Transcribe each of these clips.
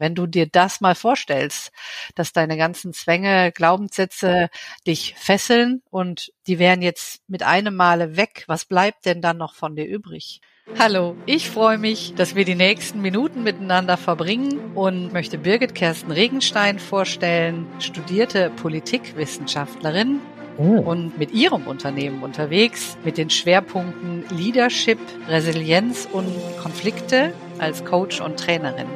Wenn du dir das mal vorstellst, dass deine ganzen Zwänge, Glaubenssätze dich fesseln und die wären jetzt mit einem Male weg, was bleibt denn dann noch von dir übrig? Hallo, ich freue mich, dass wir die nächsten Minuten miteinander verbringen und möchte Birgit Kersten Regenstein vorstellen, studierte Politikwissenschaftlerin oh. und mit ihrem Unternehmen unterwegs mit den Schwerpunkten Leadership, Resilienz und Konflikte als Coach und Trainerin.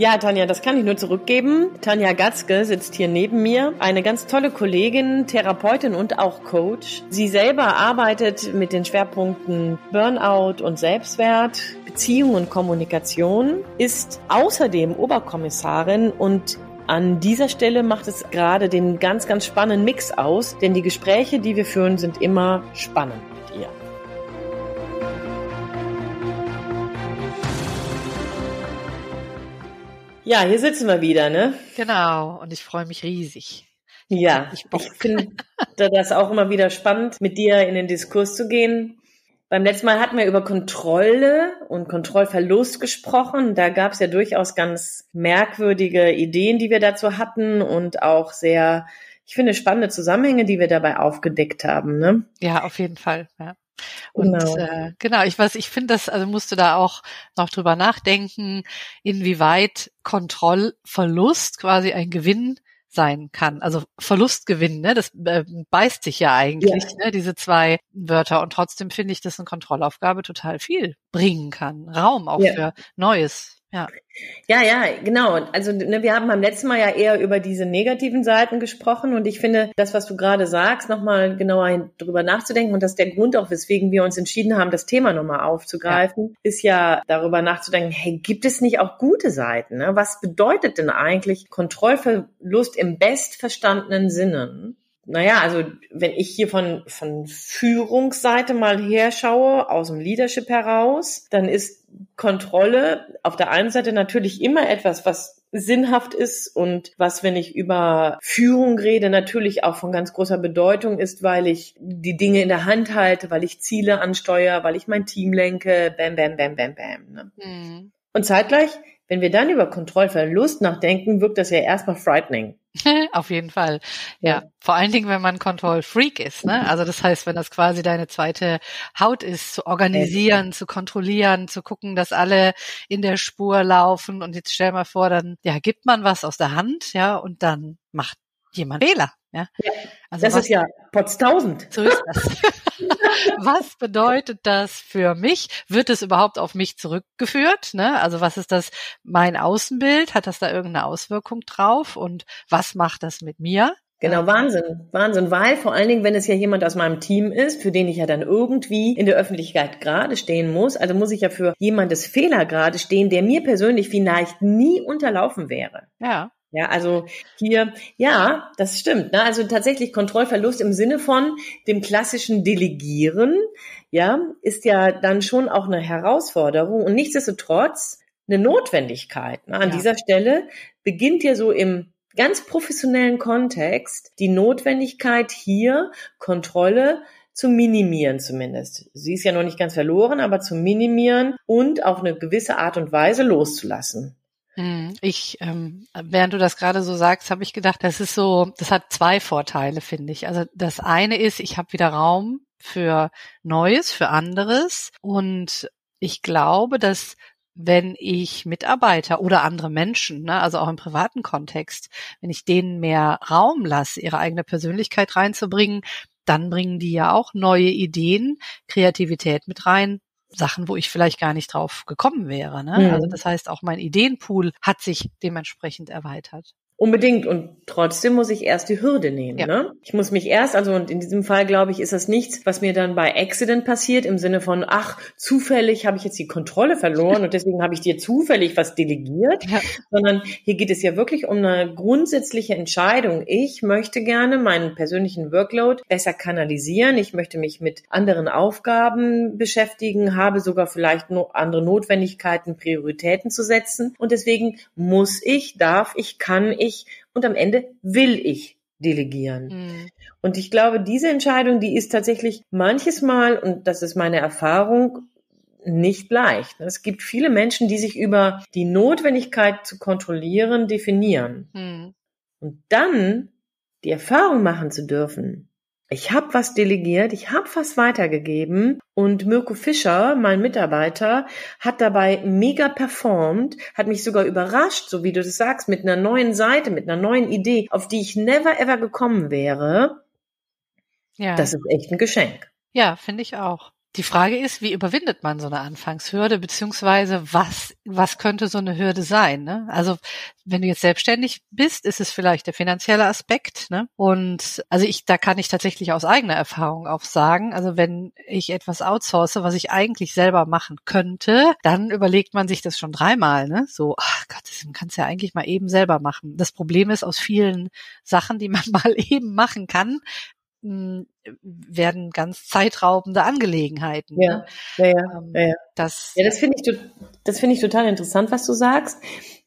Ja, Tanja, das kann ich nur zurückgeben. Tanja Gatzke sitzt hier neben mir. Eine ganz tolle Kollegin, Therapeutin und auch Coach. Sie selber arbeitet mit den Schwerpunkten Burnout und Selbstwert, Beziehung und Kommunikation, ist außerdem Oberkommissarin und an dieser Stelle macht es gerade den ganz, ganz spannenden Mix aus, denn die Gespräche, die wir führen, sind immer spannend. Ja, hier sitzen wir wieder, ne? Genau, und ich freue mich riesig. Ja, ich, ich finde das auch immer wieder spannend, mit dir in den Diskurs zu gehen. Beim letzten Mal hatten wir über Kontrolle und Kontrollverlust gesprochen. Da gab es ja durchaus ganz merkwürdige Ideen, die wir dazu hatten und auch sehr, ich finde, spannende Zusammenhänge, die wir dabei aufgedeckt haben. Ne? Ja, auf jeden Fall. Ja. Und genau, äh, genau ich weiß, ich finde das, also musst du da auch noch drüber nachdenken, inwieweit Kontrollverlust quasi ein Gewinn sein kann. Also Verlustgewinn, ne? das äh, beißt sich ja eigentlich, ja. Ne? diese zwei Wörter. Und trotzdem finde ich, dass eine Kontrollaufgabe total viel bringen kann. Raum auch ja. für Neues. Ja. Ja, ja, genau. Also ne, wir haben beim letzten Mal ja eher über diese negativen Seiten gesprochen und ich finde, das, was du gerade sagst, nochmal genauer drüber nachzudenken und das ist der Grund auch, weswegen wir uns entschieden haben, das Thema nochmal aufzugreifen, ja. ist ja darüber nachzudenken, hey, gibt es nicht auch gute Seiten? Ne? Was bedeutet denn eigentlich Kontrollverlust im bestverstandenen Sinne? Naja, also wenn ich hier von, von Führungsseite mal herschaue, aus dem Leadership heraus, dann ist Kontrolle auf der einen Seite natürlich immer etwas, was sinnhaft ist und was, wenn ich über Führung rede, natürlich auch von ganz großer Bedeutung ist, weil ich die Dinge in der Hand halte, weil ich Ziele ansteuere, weil ich mein Team lenke, bam, bam, bam, bam, bam. Ne? Mhm. Und zeitgleich, wenn wir dann über Kontrollverlust nachdenken, wirkt das ja erstmal frightening. Auf jeden Fall. Ja. Vor allen Dingen, wenn man Control Freak ist, ne? Also das heißt, wenn das quasi deine zweite Haut ist, zu organisieren, ja. zu kontrollieren, zu gucken, dass alle in der Spur laufen und jetzt stell mal vor, dann, ja, gibt man was aus der Hand, ja, und dann macht jemand Fehler. Ja, ja also das was, ist ja Potztausend. So ist das. was bedeutet das für mich? Wird es überhaupt auf mich zurückgeführt? Ne? Also was ist das mein Außenbild? Hat das da irgendeine Auswirkung drauf? Und was macht das mit mir? Genau, Wahnsinn, Wahnsinn, weil vor allen Dingen, wenn es ja jemand aus meinem Team ist, für den ich ja dann irgendwie in der Öffentlichkeit gerade stehen muss, also muss ich ja für jemandes Fehler gerade stehen, der mir persönlich vielleicht nie unterlaufen wäre. Ja. Ja, also hier, ja, das stimmt. Ne? Also tatsächlich Kontrollverlust im Sinne von dem klassischen Delegieren, ja, ist ja dann schon auch eine Herausforderung und nichtsdestotrotz eine Notwendigkeit. Ne? An ja. dieser Stelle beginnt ja so im ganz professionellen Kontext die Notwendigkeit hier Kontrolle zu minimieren zumindest. Sie ist ja noch nicht ganz verloren, aber zu minimieren und auf eine gewisse Art und Weise loszulassen. Hm, ich, ähm, während du das gerade so sagst, habe ich gedacht, das ist so, das hat zwei Vorteile, finde ich. Also das eine ist, ich habe wieder Raum für Neues, für anderes. Und ich glaube, dass wenn ich Mitarbeiter oder andere Menschen, ne, also auch im privaten Kontext, wenn ich denen mehr Raum lasse, ihre eigene Persönlichkeit reinzubringen, dann bringen die ja auch neue Ideen, Kreativität mit rein, Sachen, wo ich vielleicht gar nicht drauf gekommen wäre. Ne? Mhm. Also das heißt, auch mein Ideenpool hat sich dementsprechend erweitert. Unbedingt. Und trotzdem muss ich erst die Hürde nehmen. Ja. Ne? Ich muss mich erst, also und in diesem Fall glaube ich, ist das nichts, was mir dann bei Accident passiert, im Sinne von, ach, zufällig habe ich jetzt die Kontrolle verloren und deswegen habe ich dir zufällig was delegiert, ja. sondern hier geht es ja wirklich um eine grundsätzliche Entscheidung. Ich möchte gerne meinen persönlichen Workload besser kanalisieren. Ich möchte mich mit anderen Aufgaben beschäftigen, habe sogar vielleicht noch andere Notwendigkeiten, Prioritäten zu setzen. Und deswegen muss ich, darf ich, kann ich ich und am Ende will ich delegieren. Mhm. Und ich glaube, diese Entscheidung, die ist tatsächlich manches Mal, und das ist meine Erfahrung, nicht leicht. Es gibt viele Menschen, die sich über die Notwendigkeit zu kontrollieren definieren. Hm. Und dann die Erfahrung machen zu dürfen, ich habe was delegiert, ich habe was weitergegeben und Mirko Fischer, mein Mitarbeiter, hat dabei mega performt, hat mich sogar überrascht, so wie du das sagst, mit einer neuen Seite, mit einer neuen Idee, auf die ich never ever gekommen wäre. Ja. Das ist echt ein Geschenk. Ja, finde ich auch. Die Frage ist, wie überwindet man so eine Anfangshürde, beziehungsweise was, was könnte so eine Hürde sein? Ne? Also wenn du jetzt selbstständig bist, ist es vielleicht der finanzielle Aspekt. Ne? Und also ich, da kann ich tatsächlich aus eigener Erfahrung auch sagen, also wenn ich etwas outsource, was ich eigentlich selber machen könnte, dann überlegt man sich das schon dreimal. Ne? So, ach Gott, das kannst du ja eigentlich mal eben selber machen. Das Problem ist, aus vielen Sachen, die man mal eben machen kann, werden ganz zeitraubende Angelegenheiten. Ja, ne? ja, ja, ähm, ja, ja. Das, ja, das finde ich, das finde ich total interessant, was du sagst.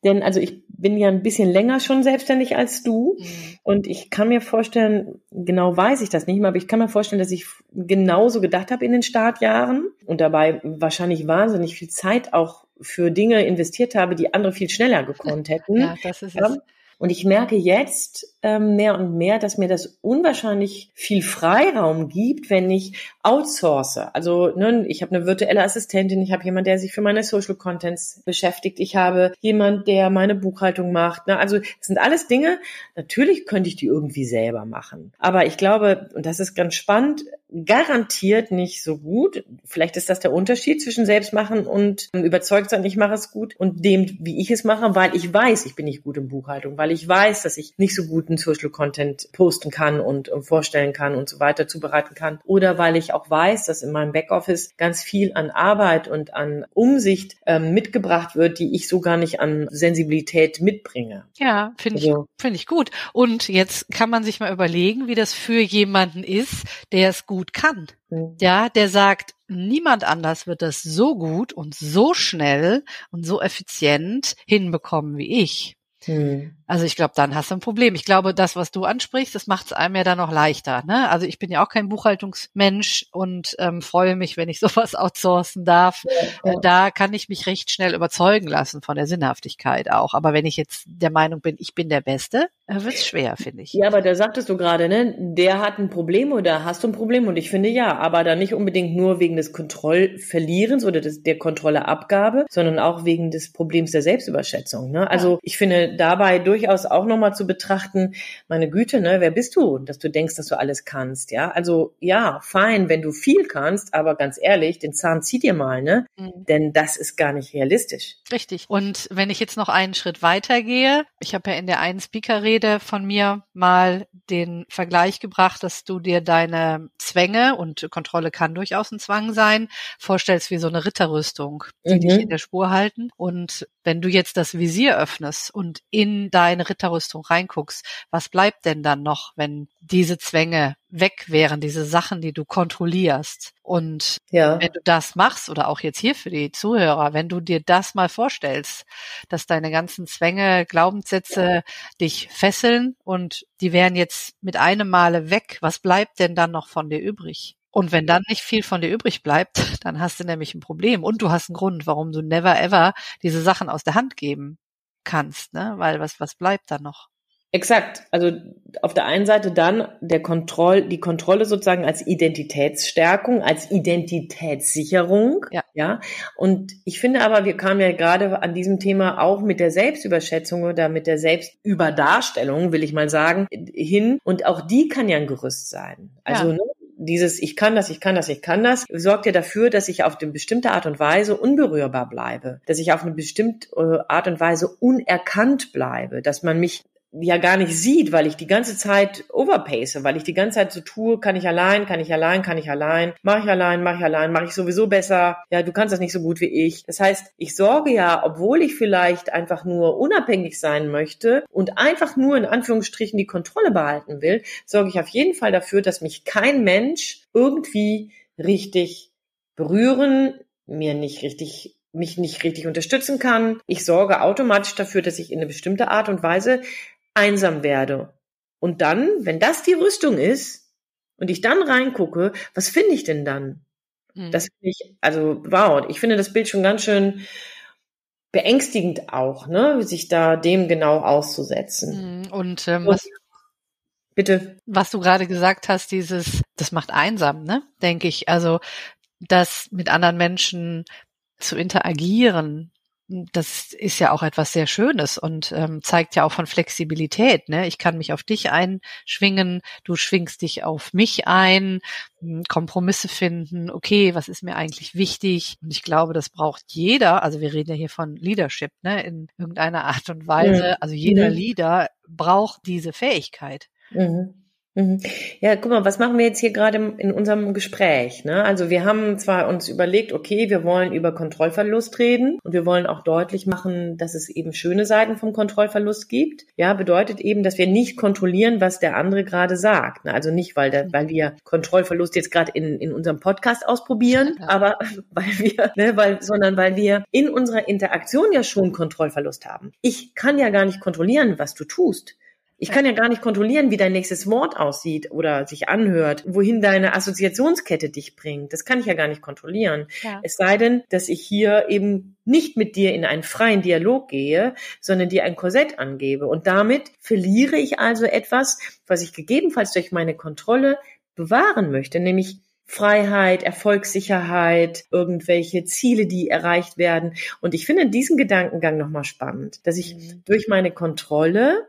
Denn also ich bin ja ein bisschen länger schon selbstständig als du mhm. und ich kann mir vorstellen, genau weiß ich das nicht mehr, aber ich kann mir vorstellen, dass ich genauso gedacht habe in den Startjahren und dabei wahrscheinlich wahnsinnig viel Zeit auch für Dinge investiert habe, die andere viel schneller gekonnt hätten. Ja, das ist es. Und ich merke jetzt ähm, mehr und mehr, dass mir das unwahrscheinlich viel Freiraum gibt, wenn ich outsource. Also ne, ich habe eine virtuelle Assistentin, ich habe jemand, der sich für meine Social Contents beschäftigt, ich habe jemand, der meine Buchhaltung macht. Ne? Also das sind alles Dinge, natürlich könnte ich die irgendwie selber machen. Aber ich glaube, und das ist ganz spannend, garantiert nicht so gut. Vielleicht ist das der Unterschied zwischen selbstmachen und überzeugt sein, ich mache es gut und dem, wie ich es mache, weil ich weiß, ich bin nicht gut in Buchhaltung, weil ich weiß, dass ich nicht so guten Social Content posten kann und vorstellen kann und so weiter zubereiten kann. Oder weil ich auch weiß, dass in meinem Backoffice ganz viel an Arbeit und an Umsicht ähm, mitgebracht wird, die ich so gar nicht an Sensibilität mitbringe. Ja, finde also, ich, finde ich gut. Und jetzt kann man sich mal überlegen, wie das für jemanden ist, der es gut gut kann. Mhm. Ja, der sagt, niemand anders wird das so gut und so schnell und so effizient hinbekommen wie ich. Mhm. Also ich glaube, dann hast du ein Problem. Ich glaube, das, was du ansprichst, das macht es einem ja dann noch leichter. Ne? Also ich bin ja auch kein Buchhaltungsmensch und ähm, freue mich, wenn ich sowas outsourcen darf. Ja, ja. Äh, da kann ich mich recht schnell überzeugen lassen von der Sinnhaftigkeit auch. Aber wenn ich jetzt der Meinung bin, ich bin der Beste, äh, wird es schwer, finde ich. Ja, aber da sagtest du gerade, ne, der hat ein Problem oder hast du ein Problem? Und ich finde ja, aber dann nicht unbedingt nur wegen des Kontrollverlierens oder des, der Kontrolleabgabe, sondern auch wegen des Problems der Selbstüberschätzung. Ne? Also ja. ich finde dabei durchaus auch nochmal zu betrachten, meine Güte, ne, wer bist du, dass du denkst, dass du alles kannst, ja? Also ja, fein, wenn du viel kannst, aber ganz ehrlich, den Zahn zieh dir mal, ne? Mhm. Denn das ist gar nicht realistisch. Richtig. Und wenn ich jetzt noch einen Schritt weiter gehe, ich habe ja in der einen Speaker-Rede von mir mal den Vergleich gebracht, dass du dir deine Zwänge und Kontrolle kann durchaus ein Zwang sein, vorstellst wie so eine Ritterrüstung, die mhm. dich in der Spur halten. Und wenn du jetzt das Visier öffnest und in deine Ritterrüstung reinguckst, was bleibt denn dann noch, wenn diese Zwänge weg wären, diese Sachen, die du kontrollierst? Und ja. wenn du das machst, oder auch jetzt hier für die Zuhörer, wenn du dir das mal vorstellst, dass deine ganzen Zwänge, Glaubenssätze dich fesseln und die wären jetzt mit einem Male weg, was bleibt denn dann noch von dir übrig? Und wenn dann nicht viel von dir übrig bleibt, dann hast du nämlich ein Problem und du hast einen Grund, warum du never ever diese Sachen aus der Hand geben kannst, ne? Weil was, was bleibt da noch? Exakt. Also auf der einen Seite dann der Kontroll, die Kontrolle sozusagen als Identitätsstärkung, als Identitätssicherung. Ja. ja. Und ich finde aber, wir kamen ja gerade an diesem Thema auch mit der Selbstüberschätzung oder mit der Selbstüberdarstellung, will ich mal sagen, hin. Und auch die kann ja ein Gerüst sein. Also ja. ne, dieses Ich kann das, ich kann das, ich kann das, sorgt ja dafür, dass ich auf eine bestimmte Art und Weise unberührbar bleibe, dass ich auf eine bestimmte äh, Art und Weise unerkannt bleibe, dass man mich ja gar nicht sieht, weil ich die ganze Zeit overpace, weil ich die ganze Zeit so tue, kann ich allein, kann ich allein, kann ich allein, mache ich allein, mache ich allein, mache ich sowieso besser. Ja, du kannst das nicht so gut wie ich. Das heißt, ich sorge ja, obwohl ich vielleicht einfach nur unabhängig sein möchte und einfach nur in Anführungsstrichen die Kontrolle behalten will, sorge ich auf jeden Fall dafür, dass mich kein Mensch irgendwie richtig berühren, mir nicht richtig mich nicht richtig unterstützen kann. Ich sorge automatisch dafür, dass ich in eine bestimmte Art und Weise einsam werde. Und dann, wenn das die Rüstung ist und ich dann reingucke, was finde ich denn dann? Mhm. Das finde ich, also wow, ich finde das Bild schon ganz schön beängstigend auch, ne, sich da dem genau auszusetzen. Mhm. Und ähm, was, bitte, was du gerade gesagt hast, dieses, das macht einsam, ne, denke ich. Also das mit anderen Menschen zu interagieren, das ist ja auch etwas sehr Schönes und ähm, zeigt ja auch von Flexibilität. Ne? Ich kann mich auf dich einschwingen, du schwingst dich auf mich ein, hm, Kompromisse finden, okay, was ist mir eigentlich wichtig? Und ich glaube, das braucht jeder, also wir reden ja hier von Leadership, ne, in irgendeiner Art und Weise. Ja. Also jeder ja. Leader braucht diese Fähigkeit. Mhm. Mhm. Ja, guck mal, was machen wir jetzt hier gerade in unserem Gespräch? Ne? Also wir haben zwar uns überlegt, okay, wir wollen über Kontrollverlust reden und wir wollen auch deutlich machen, dass es eben schöne Seiten vom Kontrollverlust gibt. Ja, bedeutet eben, dass wir nicht kontrollieren, was der andere gerade sagt. Ne? Also nicht, weil, der, weil wir Kontrollverlust jetzt gerade in, in unserem Podcast ausprobieren, ja. aber weil wir, ne, weil, sondern weil wir in unserer Interaktion ja schon Kontrollverlust haben. Ich kann ja gar nicht kontrollieren, was du tust. Ich kann ja gar nicht kontrollieren, wie dein nächstes Wort aussieht oder sich anhört, wohin deine Assoziationskette dich bringt. Das kann ich ja gar nicht kontrollieren. Ja. Es sei denn, dass ich hier eben nicht mit dir in einen freien Dialog gehe, sondern dir ein Korsett angebe. Und damit verliere ich also etwas, was ich gegebenenfalls durch meine Kontrolle bewahren möchte, nämlich Freiheit, Erfolgssicherheit, irgendwelche Ziele, die erreicht werden. Und ich finde diesen Gedankengang nochmal spannend, dass ich mhm. durch meine Kontrolle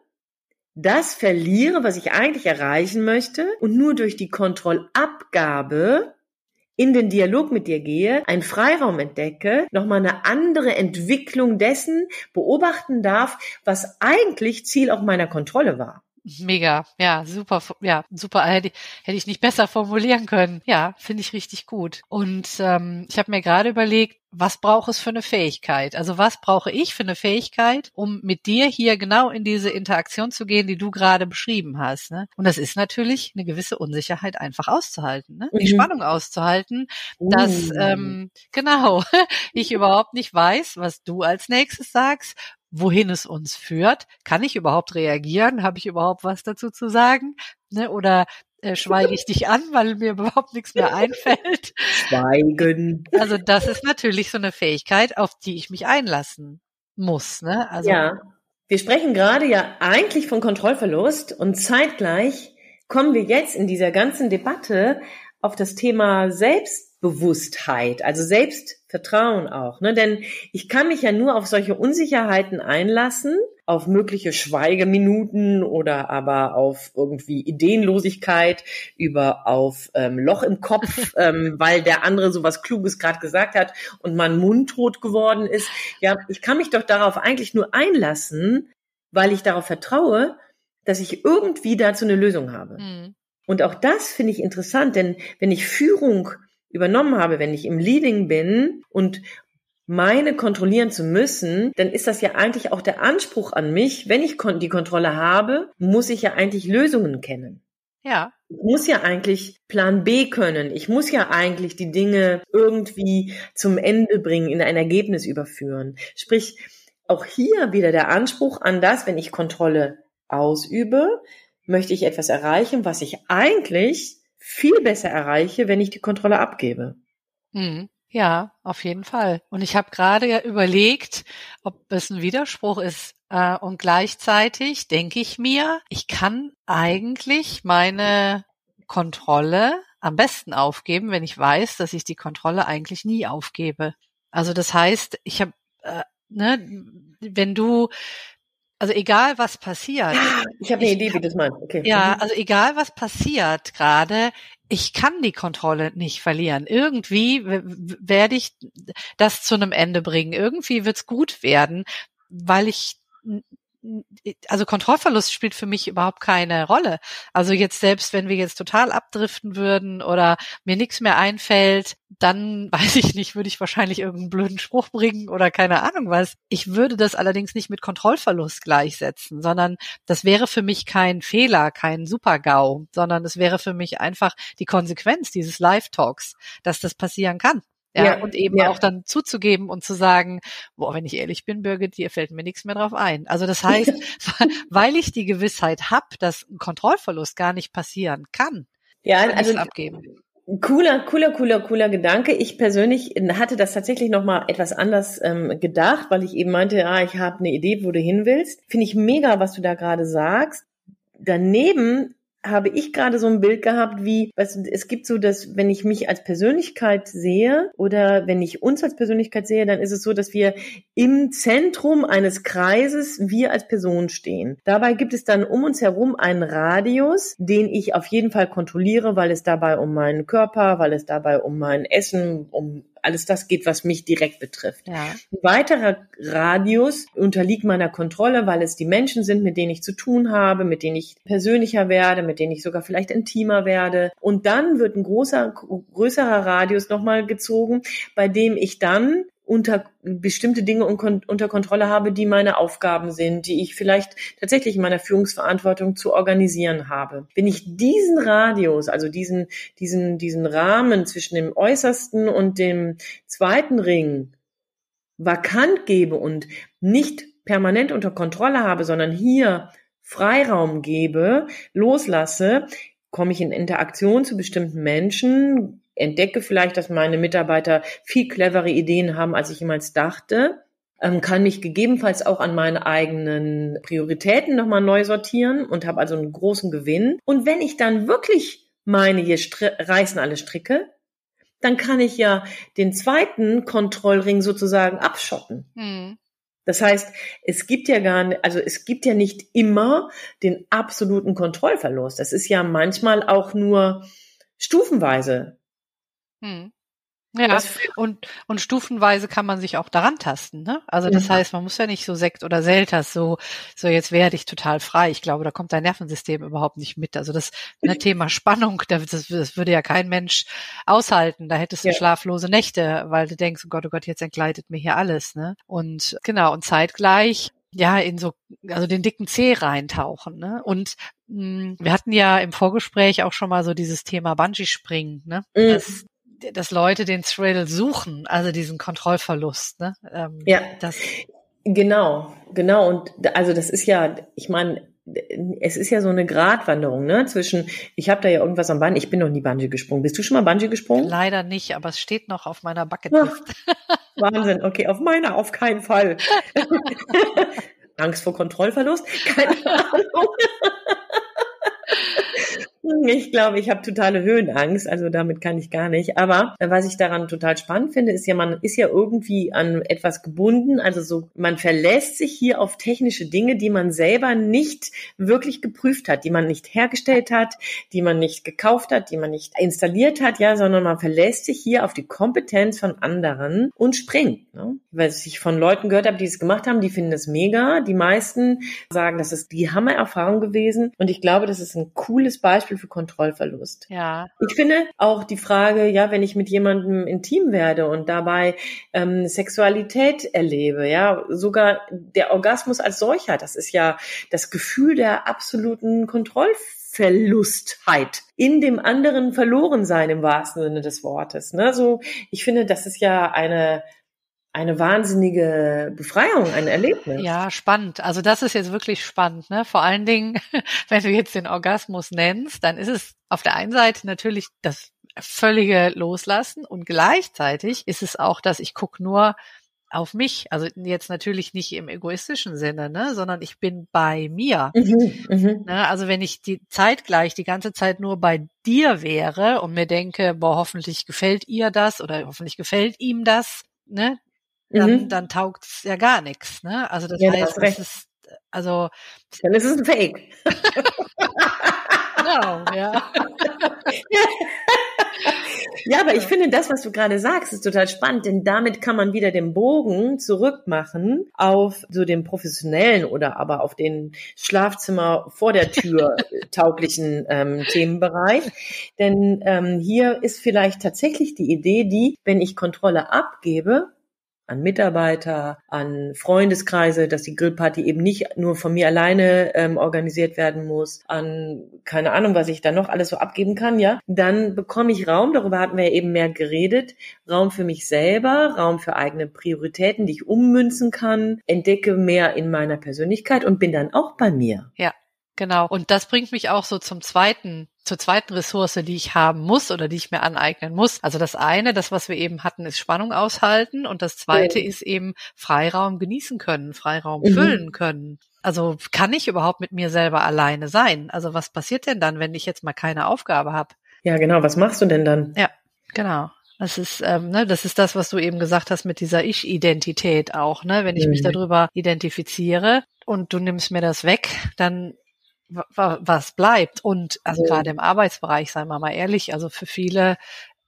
das verliere, was ich eigentlich erreichen möchte und nur durch die Kontrollabgabe in den Dialog mit dir gehe, einen Freiraum entdecke, nochmal eine andere Entwicklung dessen beobachten darf, was eigentlich Ziel auch meiner Kontrolle war. Mega, ja, super, ja, super, hätte, hätte ich nicht besser formulieren können. Ja, finde ich richtig gut. Und ähm, ich habe mir gerade überlegt, was braucht es für eine Fähigkeit? Also was brauche ich für eine Fähigkeit, um mit dir hier genau in diese Interaktion zu gehen, die du gerade beschrieben hast? Ne? Und das ist natürlich eine gewisse Unsicherheit einfach auszuhalten, ne? die mhm. Spannung auszuhalten, dass uh. ähm, genau ich überhaupt nicht weiß, was du als nächstes sagst, wohin es uns führt. Kann ich überhaupt reagieren? Habe ich überhaupt was dazu zu sagen? Ne? Oder äh, schweige ich dich an, weil mir überhaupt nichts mehr einfällt? Schweigen. Also das ist natürlich so eine Fähigkeit, auf die ich mich einlassen muss. Ne? Also, ja, wir sprechen gerade ja eigentlich von Kontrollverlust und zeitgleich kommen wir jetzt in dieser ganzen Debatte auf das Thema Selbstbewusstheit, also Selbstvertrauen auch. Ne? Denn ich kann mich ja nur auf solche Unsicherheiten einlassen, auf mögliche Schweigeminuten oder aber auf irgendwie Ideenlosigkeit, über auf ähm, Loch im Kopf, ähm, weil der andere so was Kluges gerade gesagt hat und man mundtot geworden ist. Ja, ich kann mich doch darauf eigentlich nur einlassen, weil ich darauf vertraue, dass ich irgendwie dazu eine Lösung habe. Mhm. Und auch das finde ich interessant, denn wenn ich Führung übernommen habe, wenn ich im Leading bin und meine kontrollieren zu müssen, dann ist das ja eigentlich auch der Anspruch an mich. Wenn ich die Kontrolle habe, muss ich ja eigentlich Lösungen kennen. Ja. Ich muss ja eigentlich Plan B können. Ich muss ja eigentlich die Dinge irgendwie zum Ende bringen, in ein Ergebnis überführen. Sprich, auch hier wieder der Anspruch an das, wenn ich Kontrolle ausübe, möchte ich etwas erreichen, was ich eigentlich viel besser erreiche, wenn ich die Kontrolle abgebe. Hm. Ja, auf jeden Fall. Und ich habe gerade überlegt, ob es ein Widerspruch ist. Äh, und gleichzeitig denke ich mir, ich kann eigentlich meine Kontrolle am besten aufgeben, wenn ich weiß, dass ich die Kontrolle eigentlich nie aufgebe. Also das heißt, ich habe, äh, ne, wenn du also egal was passiert. Ich habe eine Idee, wie das meinst. Okay. Ja, mhm. also egal was passiert gerade, ich kann die Kontrolle nicht verlieren. Irgendwie werde ich das zu einem Ende bringen. Irgendwie wird's gut werden, weil ich also Kontrollverlust spielt für mich überhaupt keine Rolle. Also jetzt selbst, wenn wir jetzt total abdriften würden oder mir nichts mehr einfällt, dann weiß ich nicht, würde ich wahrscheinlich irgendeinen blöden Spruch bringen oder keine Ahnung was. Ich würde das allerdings nicht mit Kontrollverlust gleichsetzen, sondern das wäre für mich kein Fehler, kein Super-GAU, sondern es wäre für mich einfach die Konsequenz dieses Live-Talks, dass das passieren kann. Ja, ja, und eben ja. auch dann zuzugeben und zu sagen, boah, wenn ich ehrlich bin, Birgit, dir fällt mir nichts mehr drauf ein. Also das heißt, weil ich die Gewissheit habe, dass ein Kontrollverlust gar nicht passieren kann, ja, also abgeben. Cooler, cooler, cooler, cooler Gedanke. Ich persönlich hatte das tatsächlich noch mal etwas anders ähm, gedacht, weil ich eben meinte, ja, ich habe eine Idee, wo du hin willst. Finde ich mega, was du da gerade sagst. Daneben habe ich gerade so ein Bild gehabt, wie, du, es gibt so, dass wenn ich mich als Persönlichkeit sehe oder wenn ich uns als Persönlichkeit sehe, dann ist es so, dass wir im Zentrum eines Kreises wir als Person stehen. Dabei gibt es dann um uns herum einen Radius, den ich auf jeden Fall kontrolliere, weil es dabei um meinen Körper, weil es dabei um mein Essen, um alles das geht, was mich direkt betrifft. Ja. Ein weiterer Radius unterliegt meiner Kontrolle, weil es die Menschen sind, mit denen ich zu tun habe, mit denen ich persönlicher werde, mit denen ich sogar vielleicht intimer werde. Und dann wird ein großer, größerer Radius nochmal gezogen, bei dem ich dann unter bestimmte Dinge unter Kontrolle habe, die meine Aufgaben sind, die ich vielleicht tatsächlich in meiner Führungsverantwortung zu organisieren habe. Wenn ich diesen Radius, also diesen, diesen, diesen Rahmen zwischen dem äußersten und dem zweiten Ring vakant gebe und nicht permanent unter Kontrolle habe, sondern hier Freiraum gebe, loslasse, komme ich in Interaktion zu bestimmten Menschen, entdecke vielleicht, dass meine Mitarbeiter viel clevere Ideen haben, als ich jemals dachte, ähm, kann mich gegebenenfalls auch an meinen eigenen Prioritäten nochmal neu sortieren und habe also einen großen Gewinn. Und wenn ich dann wirklich meine, hier reißen alle Stricke, dann kann ich ja den zweiten Kontrollring sozusagen abschotten. Hm. Das heißt, es gibt ja gar nicht, also es gibt ja nicht immer den absoluten Kontrollverlust. Das ist ja manchmal auch nur stufenweise hm. Ja, und, und stufenweise kann man sich auch daran tasten. Ne? Also das ja. heißt, man muss ja nicht so Sekt oder Selters, so, so jetzt werde ich total frei. Ich glaube, da kommt dein Nervensystem überhaupt nicht mit. Also das ne, Thema Spannung, das, das würde ja kein Mensch aushalten. Da hättest du ja. schlaflose Nächte, weil du denkst, oh Gott, oh Gott, jetzt entgleitet mir hier alles. Ne? Und genau, und zeitgleich ja, in so, also den dicken Zeh reintauchen. Ne? Und mh, hm, wir hatten ja im Vorgespräch auch schon mal so dieses Thema Bungee-Springen, ne? Mhm. Das, dass Leute den Thrill suchen, also diesen Kontrollverlust. Ne? Ähm, ja, das genau, genau. Und also das ist ja, ich meine, es ist ja so eine Gratwanderung, ne? Zwischen, ich habe da ja irgendwas am Bein, ich bin noch nie Bungee gesprungen. Bist du schon mal Bungee gesprungen? Leider nicht, aber es steht noch auf meiner Bucketlist. Wahnsinn, okay, auf meiner auf keinen Fall. Angst vor Kontrollverlust? Keine Ahnung. Ich glaube, ich habe totale Höhenangst, also damit kann ich gar nicht. Aber äh, was ich daran total spannend finde, ist ja, man ist ja irgendwie an etwas gebunden. Also so, man verlässt sich hier auf technische Dinge, die man selber nicht wirklich geprüft hat, die man nicht hergestellt hat, die man nicht gekauft hat, die man nicht installiert hat, ja, sondern man verlässt sich hier auf die Kompetenz von anderen und springt. Ne? Weil ich von Leuten gehört habe, die es gemacht haben, die finden das mega. Die meisten sagen, das ist die Hammererfahrung gewesen. Und ich glaube, das ist ein cooles Beispiel Beispiel für Kontrollverlust. Ja. Ich finde auch die Frage, ja, wenn ich mit jemandem intim werde und dabei ähm, Sexualität erlebe, ja, sogar der Orgasmus als solcher, das ist ja das Gefühl der absoluten Kontrollverlustheit in dem anderen verloren sein im wahrsten Sinne des Wortes. Ne? So, ich finde, das ist ja eine eine wahnsinnige Befreiung, ein Erlebnis. Ja, spannend. Also das ist jetzt wirklich spannend. Ne? Vor allen Dingen, wenn du jetzt den Orgasmus nennst, dann ist es auf der einen Seite natürlich das völlige Loslassen und gleichzeitig ist es auch, dass ich gucke nur auf mich. Also jetzt natürlich nicht im egoistischen Sinne, ne, sondern ich bin bei mir. Mhm, mh. ne, also wenn ich die Zeit gleich die ganze Zeit nur bei dir wäre und mir denke, boah, hoffentlich gefällt ihr das oder hoffentlich gefällt ihm das, ne, dann, mhm. dann taugt's ja gar nichts. Ne? Also das ja, heißt, das ist also dann ist es ein Fake. genau, ja. ja, aber ich finde das, was du gerade sagst, ist total spannend, denn damit kann man wieder den Bogen zurückmachen auf so den professionellen oder aber auf den Schlafzimmer vor der Tür tauglichen ähm, Themenbereich. Denn ähm, hier ist vielleicht tatsächlich die Idee, die, wenn ich Kontrolle abgebe, an Mitarbeiter, an Freundeskreise, dass die Grillparty eben nicht nur von mir alleine ähm, organisiert werden muss, an keine Ahnung, was ich da noch alles so abgeben kann, ja, dann bekomme ich Raum, darüber hatten wir ja eben mehr geredet, Raum für mich selber, Raum für eigene Prioritäten, die ich ummünzen kann, entdecke mehr in meiner Persönlichkeit und bin dann auch bei mir. Ja. Genau. Und das bringt mich auch so zum zweiten zur zweiten Ressource, die ich haben muss oder die ich mir aneignen muss. Also das eine, das, was wir eben hatten, ist Spannung aushalten und das zweite ja. ist eben Freiraum genießen können, Freiraum mhm. füllen können. Also kann ich überhaupt mit mir selber alleine sein? Also was passiert denn dann, wenn ich jetzt mal keine Aufgabe habe? Ja, genau. Was machst du denn dann? Ja, genau. Das ist, ähm, ne, das ist das, was du eben gesagt hast mit dieser Ich-Identität auch, ne? Wenn ich mhm. mich darüber identifiziere und du nimmst mir das weg, dann was bleibt. Und also ja. gerade im Arbeitsbereich, seien wir mal ehrlich, also für viele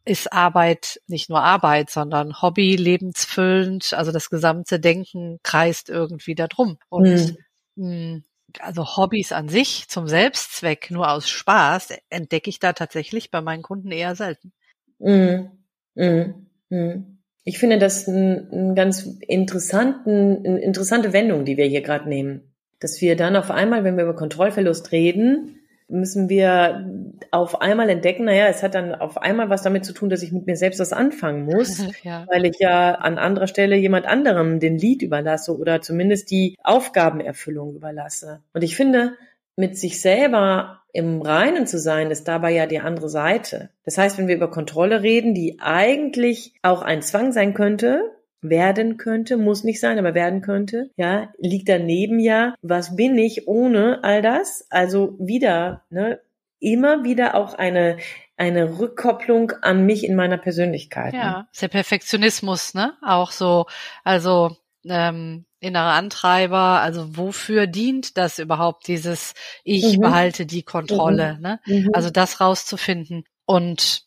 ist Arbeit nicht nur Arbeit, sondern Hobby, lebensfüllend. Also das gesamte Denken kreist irgendwie darum. Und mhm. also Hobbys an sich zum Selbstzweck, nur aus Spaß, entdecke ich da tatsächlich bei meinen Kunden eher selten. Mhm. Mhm. Mhm. Ich finde das einen ganz interessanten, eine interessante Wendung, die wir hier gerade nehmen dass wir dann auf einmal, wenn wir über Kontrollverlust reden, müssen wir auf einmal entdecken, naja, es hat dann auf einmal was damit zu tun, dass ich mit mir selbst was anfangen muss, ja. weil ich ja an anderer Stelle jemand anderem den Lied überlasse oder zumindest die Aufgabenerfüllung überlasse. Und ich finde, mit sich selber im Reinen zu sein, ist dabei ja die andere Seite. Das heißt, wenn wir über Kontrolle reden, die eigentlich auch ein Zwang sein könnte, werden könnte, muss nicht sein, aber werden könnte, ja, liegt daneben ja, was bin ich ohne all das? Also wieder, ne, immer wieder auch eine, eine Rückkopplung an mich in meiner Persönlichkeit. Ne? Ja, ist der Perfektionismus, ne? Auch so, also ähm, innere Antreiber, also wofür dient das überhaupt, dieses Ich mhm. behalte die Kontrolle, mhm. ne? Mhm. Also das rauszufinden. Und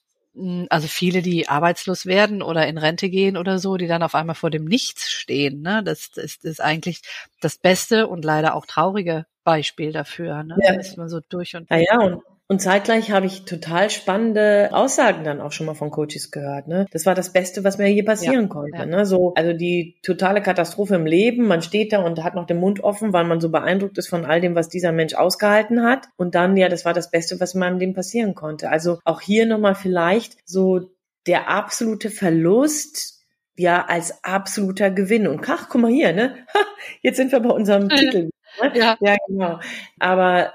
also viele, die arbeitslos werden oder in Rente gehen oder so, die dann auf einmal vor dem Nichts stehen. Ne? Das, das ist eigentlich das beste und leider auch traurige Beispiel dafür. Ne? Ja. Dass man so durch und durch. Ja, ja, und und zeitgleich habe ich total spannende Aussagen dann auch schon mal von Coaches gehört. Ne? Das war das Beste, was mir je passieren ja, konnte. Ja. Ne? So, also die totale Katastrophe im Leben. Man steht da und hat noch den Mund offen, weil man so beeindruckt ist von all dem, was dieser Mensch ausgehalten hat. Und dann, ja, das war das Beste, was in meinem Leben passieren konnte. Also auch hier nochmal vielleicht so der absolute Verlust ja als absoluter Gewinn. Und ach, guck mal hier, ne? Jetzt sind wir bei unserem Titel. Ne? Ja. ja, genau. Aber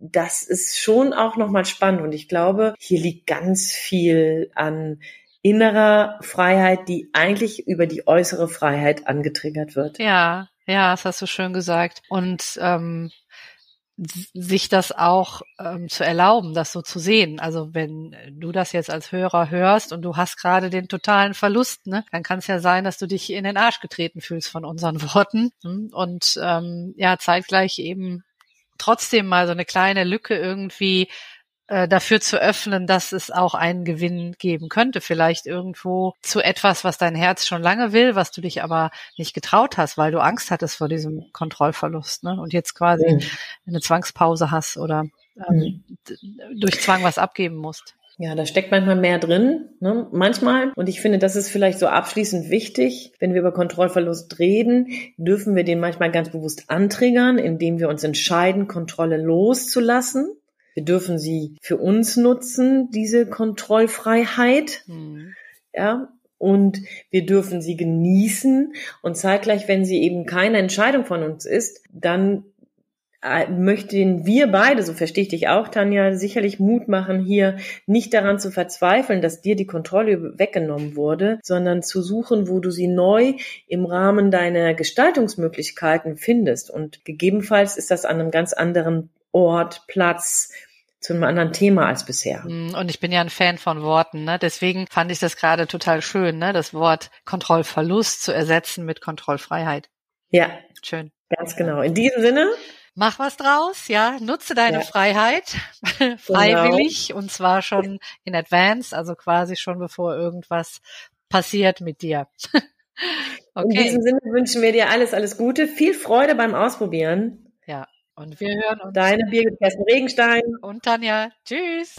das ist schon auch nochmal spannend und ich glaube, hier liegt ganz viel an innerer Freiheit, die eigentlich über die äußere Freiheit angetriggert wird. Ja, ja, das hast du schön gesagt. Und ähm, sich das auch ähm, zu erlauben, das so zu sehen. Also wenn du das jetzt als Hörer hörst und du hast gerade den totalen Verlust, ne, dann kann es ja sein, dass du dich in den Arsch getreten fühlst von unseren Worten und ähm, ja zeitgleich eben trotzdem mal so eine kleine Lücke irgendwie äh, dafür zu öffnen, dass es auch einen Gewinn geben könnte. Vielleicht irgendwo zu etwas, was dein Herz schon lange will, was du dich aber nicht getraut hast, weil du Angst hattest vor diesem Kontrollverlust. Ne? Und jetzt quasi mhm. eine Zwangspause hast oder ähm, mhm. durch Zwang was abgeben musst. Ja, da steckt manchmal mehr drin, ne? manchmal. Und ich finde, das ist vielleicht so abschließend wichtig. Wenn wir über Kontrollverlust reden, dürfen wir den manchmal ganz bewusst antriggern, indem wir uns entscheiden, Kontrolle loszulassen. Wir dürfen sie für uns nutzen, diese Kontrollfreiheit. Mhm. Ja, und wir dürfen sie genießen und zeitgleich, wenn sie eben keine Entscheidung von uns ist, dann möchten wir beide, so verstehe ich dich auch, Tanja, sicherlich Mut machen, hier nicht daran zu verzweifeln, dass dir die Kontrolle weggenommen wurde, sondern zu suchen, wo du sie neu im Rahmen deiner Gestaltungsmöglichkeiten findest. Und gegebenenfalls ist das an einem ganz anderen Ort, Platz, zu einem anderen Thema als bisher. Mm, und ich bin ja ein Fan von Worten, ne? Deswegen fand ich das gerade total schön, ne? Das Wort Kontrollverlust zu ersetzen mit Kontrollfreiheit. Ja. Schön. Ganz genau. In diesem Sinne Mach was draus, ja, nutze deine ja. Freiheit freiwillig genau. und zwar schon in advance, also quasi schon bevor irgendwas passiert mit dir. okay. In diesem Sinne wünschen wir dir alles, alles Gute, viel Freude beim Ausprobieren. Ja, und wir hören uns. Deine Birgit Regenstein und Tanja. Tschüss.